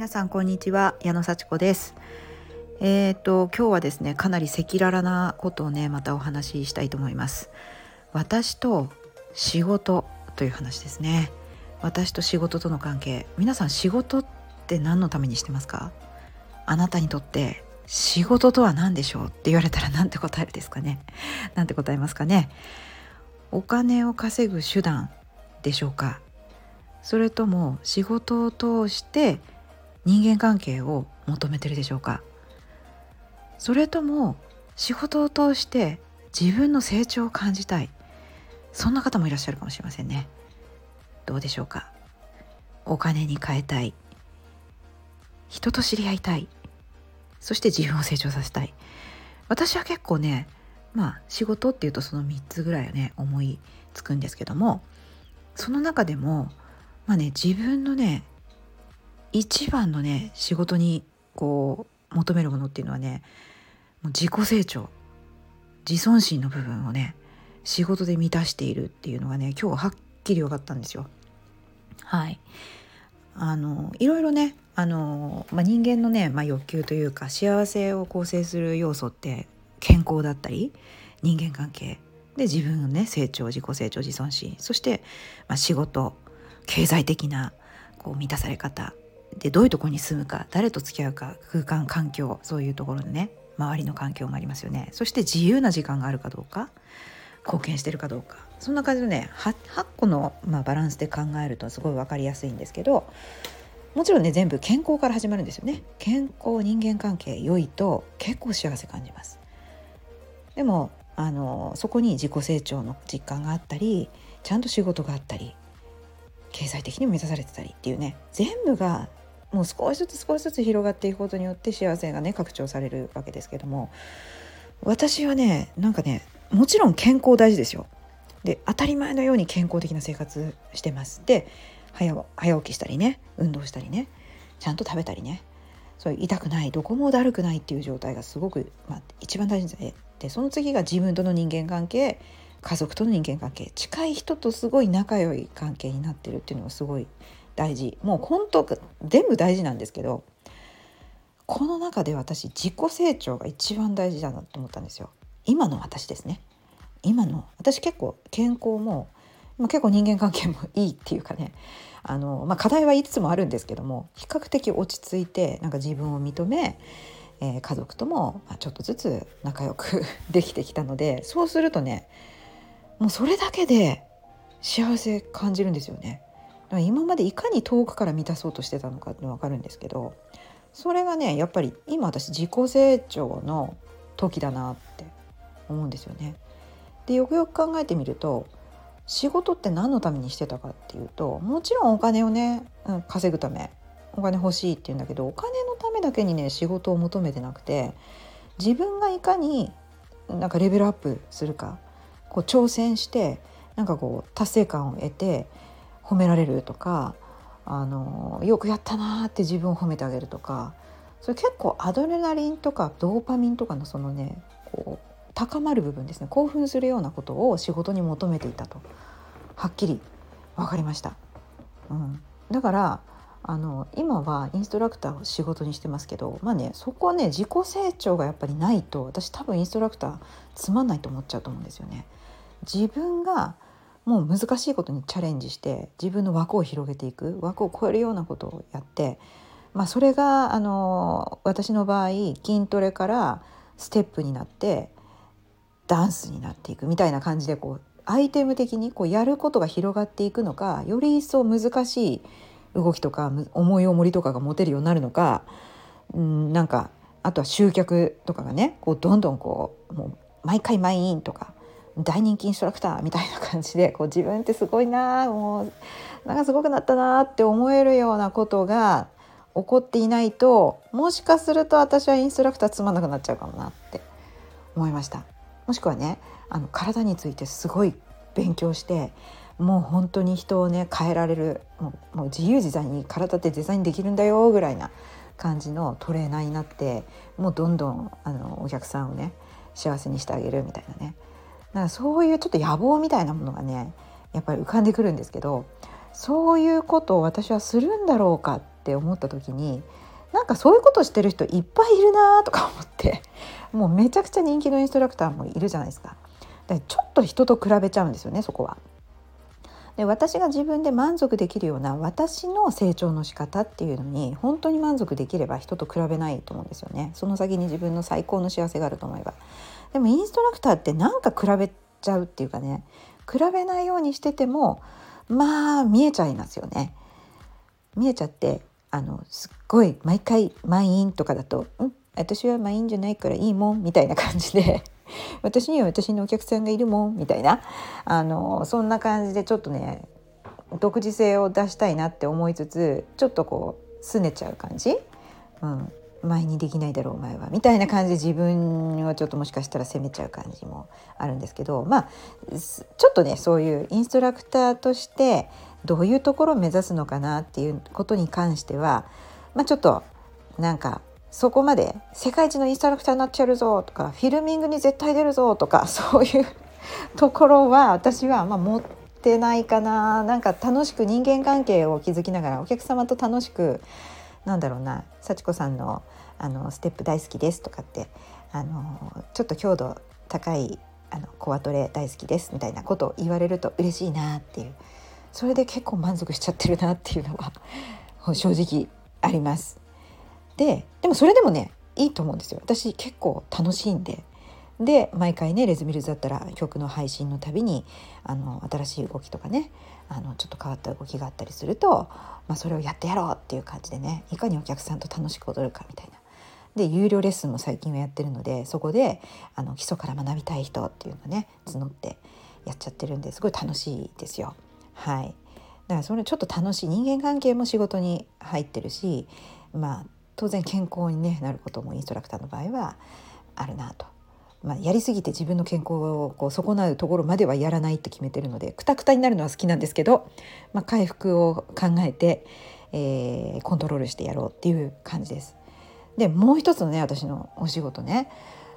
皆さんこんにちは矢野幸子です。えーと今日はですねかなり赤裸々なことをねまたお話ししたいと思います。私と仕事という話ですね。私と仕事との関係。皆さん仕事って何のためにしてますか？あなたにとって仕事とは何でしょうって言われたら何て答えるですかね？何て答えますかね？お金を稼ぐ手段でしょうか？それとも仕事を通して人間関係を求めてるでしょうか？それとも仕事を通して自分の成長を感じたい？そんな方もいらっしゃるかもしれませんね。どうでしょうか？お金に変えたい？人と知り合いたい？そして自分を成長させたい？私は結構ねまあ仕事っていうとその3つぐらいはね思いつくんですけどもその中でもまあね自分のね一番のね仕事にこう求めるものっていうのはねもう自己成長。自尊心の部分をね仕事で満たしているっていうのがね今日はっきり分かったんですよ。はい。あのいろいろねあの、まあ、人間のね、まあ、欲求というか幸せを構成する要素って健康だったり人間関係。で自分のね成長自己成長自尊心。そして、まあ、仕事経済的なこう満たされ方でどういうところに住むか誰と付き合うか空間環境そういうところのね周りの環境もありますよね。そして自由な時間があるかどうか貢献してるかどうか。そんな感じのね 8, 8個の、まあ、バランスで考えるとすごい分かりやすいんですけどもちろんね全部健康から始まるんですよね。健康人間関係良いと結構幸せ感じます。でもあのそこに自己成長の実感があったりちゃんと仕事があったり経済的にも満たされてたりっていうね全部がもう少しずつ少しずつ広がっていくことによって幸せがね拡張されるわけですけども私はねなんかねもちろん健康大事ですよ。で当たり前のように健康的な生活してます。で早早起きしたりね運動したりねちゃんと食べたりねそういう痛くないどこもだるくないっていう状態がすごく、まあ、一番大事ででその次が自分との人間関係家族との人間関係近い人とすごい仲良い関係になってるっていうのがすごい大事。もう本当全部大事なんですけどこの中で私自己成長が一番大事だなと思ったんですよ。今の私ですね。今の私結構健康も結構人間関係もいいっていうかね。あの、まあ、課題はいつもあるんですけども比較的落ち着いてなんか自分を認め、えー、家族ともちょっとずつ仲良く できてきたのでそうするとねもうそれだけで幸せ感じるんですよね。今までいかに遠くから満たそうとしてたのかって分かるんですけどそれがねやっぱり今私自己成長の時だなって思うんですよね。でよくよく考えてみると仕事って何のためにしてたかっていうともちろんお金をね、うん、稼ぐためお金欲しいって言うんだけどお金のためだけにね仕事を求めてなくて自分がいかになんかレベルアップするかこう挑戦してなんかこう達成感を得て褒められるとかあのよくやったなって自分を褒めてあげるとかそれ結構アドレナリンとかドーパミンとかのそのねこう高まる部分ですね興奮するようなことを仕事に求めていたとはっきり分かりました。うん、だからあの今はインストラクターを仕事にしてますけどまあねそこはね自己成長がやっぱりないと私多分インストラクターつまんないと思っちゃうと思うんですよね。自分がもう難しいことにチャレンジして自分の枠を広げていく枠を超えるようなことをやって、まあ、それがあの私の場合筋トレからステップになってダンスになっていくみたいな感じでこうアイテム的にこうやることが広がっていくのかより一層難しい動きとか重い重りとかが持てるようになるのか、うん、なんかあとは集客とかがねこうどんどんこうもう毎回満員とか大人気インストラクターみたいな感じでこう自分ってすごいなもうなんかすごくなったなって思えるようなことが起こっていないともしかすると私はインストラクターつまんなくなっちゃうかもなって思いました。もしくはねあの体についてすごい勉強してもう本当に人をね変えられるもうもう自由自在に体ってデザインできるんだよぐらいな感じのトレーナーになってもうどんどんあのお客さんをね幸せにしてあげるみたいなねだかそういうちょっと野望みたいなものがねやっぱり浮かんでくるんですけどそういうことを私はするんだろうかって思った時になんかそういうことしてる人いっぱいいるなとか思って もうめちゃくちゃ人気のインストラクターもいるじゃないですか。でちょっと人と比べちゃうんですよねそこは。で私が自分で満足できるような私の成長の仕方っていうのに本当に満足できれば人と比べないと思うんですよねその先に自分の最高の幸せがあると思えばでもインストラクターってなんか比べちゃうっていうかね比べないようにしててもまあ見えちゃいますよね。見えちゃってあのすっごい毎回満員とかだと「うん私は満員じゃないからいいもん」みたいな感じで 私には私のお客さんがいるもんみたいなあのそんな感じでちょっとね独自性を出したいなって思いつつちょっとこう拗ねちゃう感じ、うん、前にできないだろうお前はみたいな感じで自分をちょっともしかしたら責めちゃう感じもあるんですけどまあちょっとねそういうインストラクターとしてどういうところを目指すのかなっていうことに関しては、まあ、ちょっとなんかそこまで世界一のインストラクターになっちゃうぞとかフィルミングに絶対出るぞとか そういうところは私はまあ持ってないかな。なんか楽しく人間関係を築きながらお客様と楽しくなんだろうな幸子さんのあのステップ大好きですとかってあのちょっと強度高いあのコアトレ大好きですみたいなことを言われると嬉しいなっていうそれで結構満足しちゃってるなっていうのは 正直あります。ででもそれでもねいいと思うんですよ私結構楽しいんで。で毎回ねレズミルズだったら曲の配信のたびにあの新しい動きとかねあのちょっと変わった動きがあったりすると、まあ、それをやってやろうっていう感じでねいかにお客さんと楽しく踊るかみたいな。で有料レッスンも最近はやってるのでそこであの基礎から学びたい人っていうのね募ってやっちゃってるんですごい楽しいですよ。はい、だからそれちょっと楽しい人間関係も仕事に入ってるしまあ当然健康に、ね、なることもインストラクターの場合はあるなと。まあ、やりすぎて自分の健康をこう損なうところまではやらないって決めてるのでくたくたになるのは好きなんですけど、まあ、回復を考えて、えー、コントロールしてやろうっていう感じです。でもう一つのね私のお仕事ね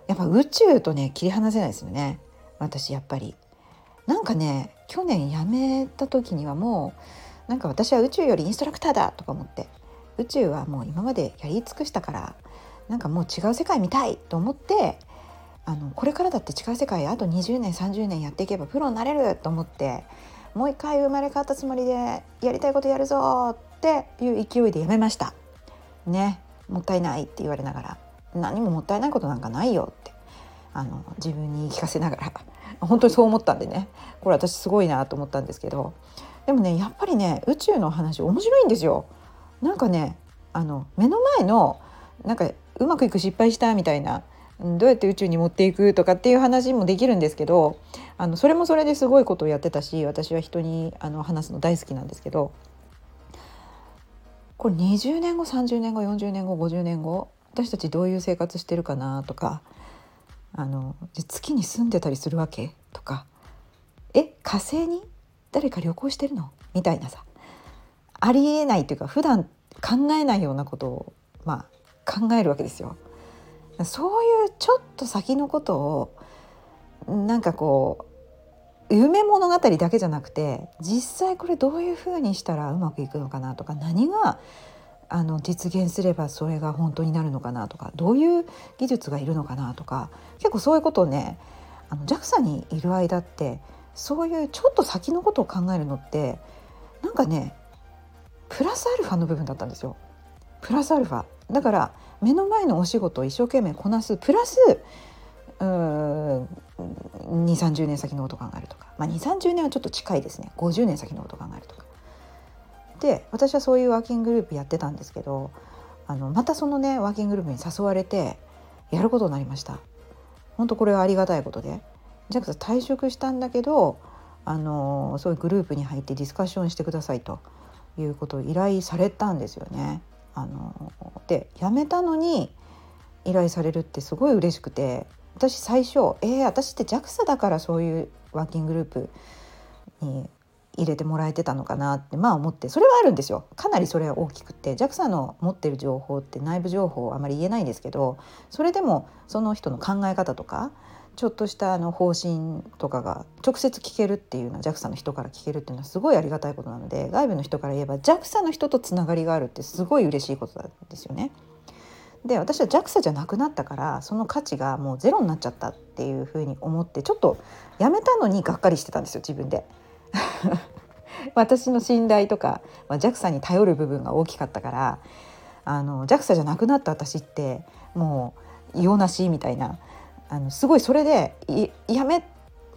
やっぱ宇宙とね切り離せないですよね私やっぱり。なんかね去年辞めた時にはもうなんか私は宇宙よりインストラクターだとか思って宇宙はもう今までやり尽くしたからなんかもう違う世界見たいと思ってあのこれからだって違う世界あと20年30年やっていけばプロになれると思ってもう一回生まれ変わったつもりでやりたいことやるぞっていう勢いでやめました。ねもったいないって言われながら何ももったいないことなんかないよってあの自分に言い聞かせながら 本当にそう思ったんでねこれ私すごいなと思ったんですけどでもねやっぱりね宇宙の話面白いんですよ。なんかねあの目の前のなんかうまくいく失敗したみたいなどうやって宇宙に持っていくとかっていう話もできるんですけどあのそれもそれですごいことをやってたし私は人にあの話すの大好きなんですけどこれ20年後30年後40年後50年後私たちどういう生活してるかなとかあの月に住んでたりするわけとかえ火星に？誰か旅行してるの？みたいなさありえないというか普段考えないようなことを、まあ、考えるわけですよ。そういうちょっと先のことをなんかこう夢物語だけじゃなくて実際これどういうふうにしたらうまくいくのかなとか何があの実現すればそれが本当になるのかなとかどういう技術がいるのかなとか結構そういうことをねあの JAXA にいる間ってそういうちょっと先のことを考えるのってなんかねプラスアルファの部分だったんですよ。プラスアルファだから目の前のお仕事を一生懸命こなすプラス2 3 0年先のこと考えるとか、まあ、2 3 0年はちょっと近いですね50年先のこと考えるとか。で私はそういうワーキンググループやってたんですけどあのまたそのねワーキンググループに誘われてやることになりました。本当これはありがたいことで JAXA 退職したんだけどあのそういうグループに入ってディスカッションしてくださいということを依頼されたんですよね。あので辞めたのに依頼されるってすごい嬉しくて私最初えー、私って JAXA だからそういうワーキンググループに入れてもらえてたのかなってまあ思ってそれはあるんですよかなりそれは大きくて JAXA の持ってる情報って内部情報あまり言えないんですけどそれでもその人の考え方とかちょっとしたあの方針とかが直接聞けるっていうのは JAXA の人から聞けるっていうのはすごいありがたいことなので外部の人から言えば JAXA の人とつながりがあるってすごい嬉しいことなんですよね。で私は JAXA じゃなくなったからその価値がもうゼロになっちゃったっていうふうに思ってちょっとやめたのにがっかりしてたんですよ自分で。私の信頼とか、まあ、JAXA に頼る部分が大きかったからあの JAXA じゃなくなった私ってもう用なしみたいなあのすごいそれでやめ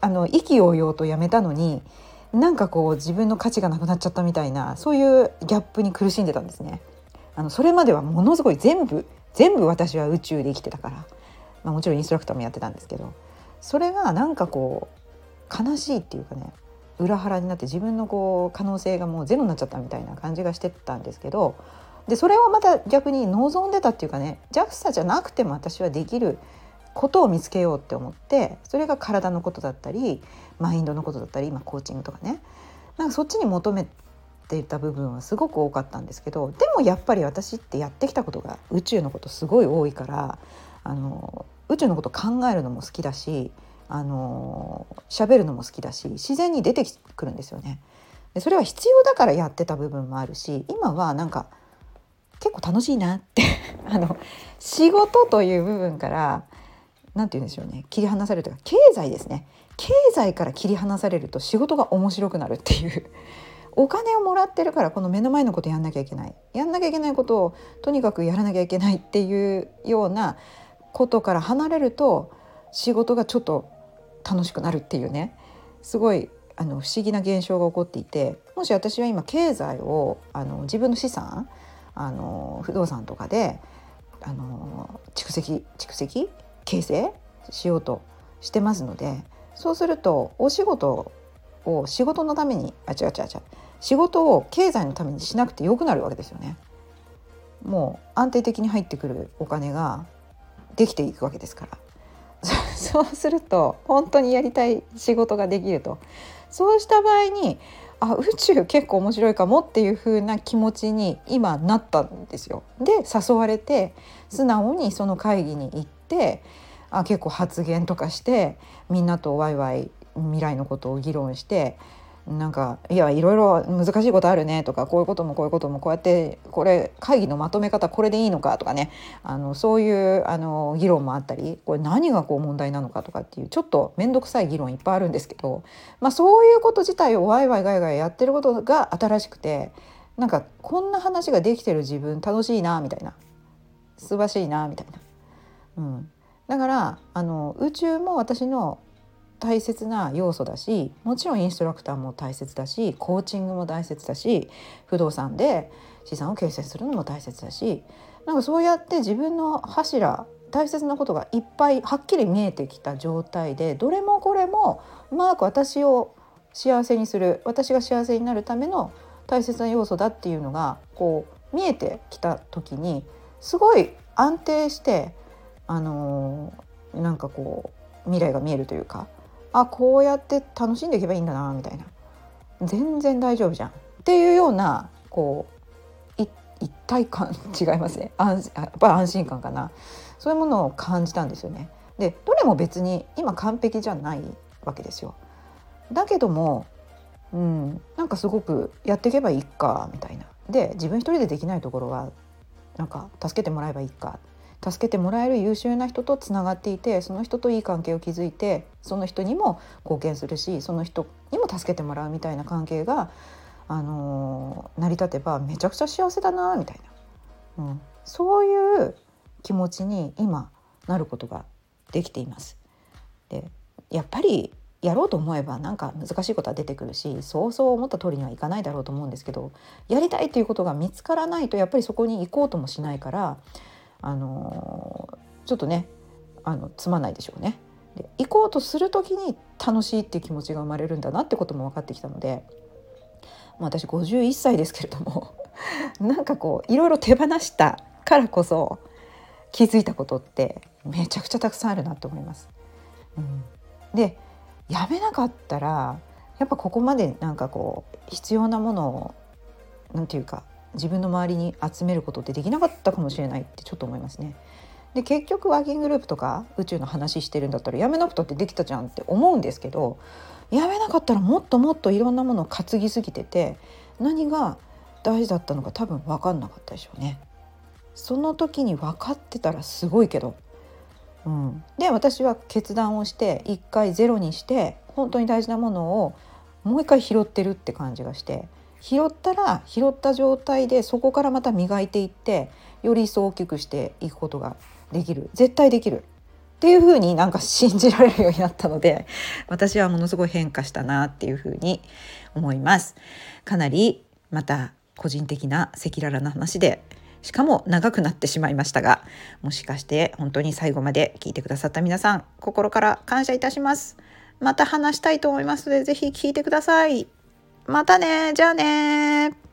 あの意気揚々とやめたのになんかこう自分の価値がなくなっちゃったみたいなそういうギャップに苦しんでたんですね。あのそれまではものすごい全部全部私は宇宙で生きてたから、まあ、もちろんインストラクターもやってたんですけどそれがなんかこう悲しいっていうかね裏腹になって自分のこう可能性がもうゼロになっちゃったみたいな感じがしてたんですけどでそれをまた逆に望んでたっていうかね JAXA じゃなくても私はできることを見つけようって思ってそれが体のことだったりマインドのことだったり今コーチングとかね。なんかそっちに求めていた部分はすごく多かったんですけどでもやっぱり私ってやってきたことが宇宙のことすごい多いからあの宇宙のこと考えるのも好きだしあの喋るのも好きだし自然に出てくるんですよね。でそれは必要だからやってた部分もあるし今はなんか結構楽しいなって あの仕事という部分から何て言うんでしょうね。切り離されるというか経済ですね。経済から切り離されると仕事が面白くなるっていう。お金をもらってるからこの目の前のことやんなきゃいけない。やんなきゃいけないことをとにかくやらなきゃいけないっていうようなことから離れると仕事がちょっと楽しくなるっていうねすごいあの不思議な現象が起こっていてもし私は今経済をあの自分の資産あの不動産とかであの蓄積蓄積形成しようとしてますのでそうするとお仕事を仕事のためにあ違う違う違う仕事を経済のためにしなくてよくなるわけですよね。もう安定的に入ってくるお金ができていくわけですからそうすると本当にやりたい仕事ができるとそうした場合にあ宇宙結構面白いかもっていう風な気持ちに今なったんですよ。で誘われて素直にその会議に行ってあ結構発言とかしてみんなとワイワイ未来のことを議論してなんかいやいろいろ難しいことあるねとかこういうこともこういうこともこうやってこれ会議のまとめ方これでいいのかとかね。あのそういうあの議論もあったりこれ何がこう問題なのかとかっていうちょっと面倒くさい議論いっぱいあるんですけど、まあ、そういうこと自体をワイワイガイガイやってることが新しくてなんかこんな話ができてる自分楽しいなみたいな。素晴らしいなみたいな。うん、だからあの宇宙も私の大切な要素だしもちろんインストラクターも大切だしコーチングも大切だし不動産で資産を形成するのも大切だしなんかそうやって自分の柱大切なことがいっぱいはっきり見えてきた状態でどれもこれもうまく私を幸せにする私が幸せになるための大切な要素だっていうのがこう見えてきた時にすごい安定してあのー、なんかこう未来が見えるというかあこうやって楽しんでいけばいいんだなみたいな全然大丈夫じゃんっていうようなこう一体感違いますね安やっぱり安心感かなそういうものを感じたんですよね。でどれも別に今完璧じゃないわけですよ。だけども、うん、なんかすごくやっていけばいいかみたいな。で自分一人でできないところはなんか助けてもらえばいいか助けてもらえる優秀な人とつながっていてその人といい関係を築いてその人にも貢献するしその人にも助けてもらうみたいな関係が、あのー、成り立てばめちゃくちゃ幸せだなみたいな、うん、そういう気持ちに今なることができています。でやっぱりやろうと思えばなんか難しいことは出てくるしそうそう思った通りにはいかないだろうと思うんですけどやりたいということが見つからないとやっぱりそこに行こうともしないからあのちょっとねあのつまないでしょうね。で行こうとする時に楽しいっていう気持ちが生まれるんだなってことも分かってきたので、まあ、私51歳ですけれども なんかこういろいろ手放したからこそ気づいたことってめちゃくちゃたくさんあるなと思います。うん、でやめなかったらやっぱここまでなんかこう必要なものを何て言うか自分の周りに集めることってできなかったかもしれないってちょっと思いますね。で結局ワーキンググループとか宇宙の話してるんだったらやめなくたってできたじゃんって思うんですけどやめなかったらもっともっといろんなものを担ぎすぎてて何が大事だったのか多分分かんなかったでしょうね。その時に分かってたらすごいけど、うん、で私は決断をして一回ゼロにして本当に大事なものをもう一回拾ってるって感じがして拾ったら拾った状態でそこからまた磨いていってより一層大きくしていくことができる絶対できるっていうふうになんか信じられるようになったので 私はものすごい変化したなっていうふうに思います。かなりまた個人的な赤裸々な話でしかも長くなってしまいましたがもしかして本当に最後まで聞いてくださった皆さん心から感謝いたします。また話したいと思いますのでぜひ聞いてください。またねじゃあね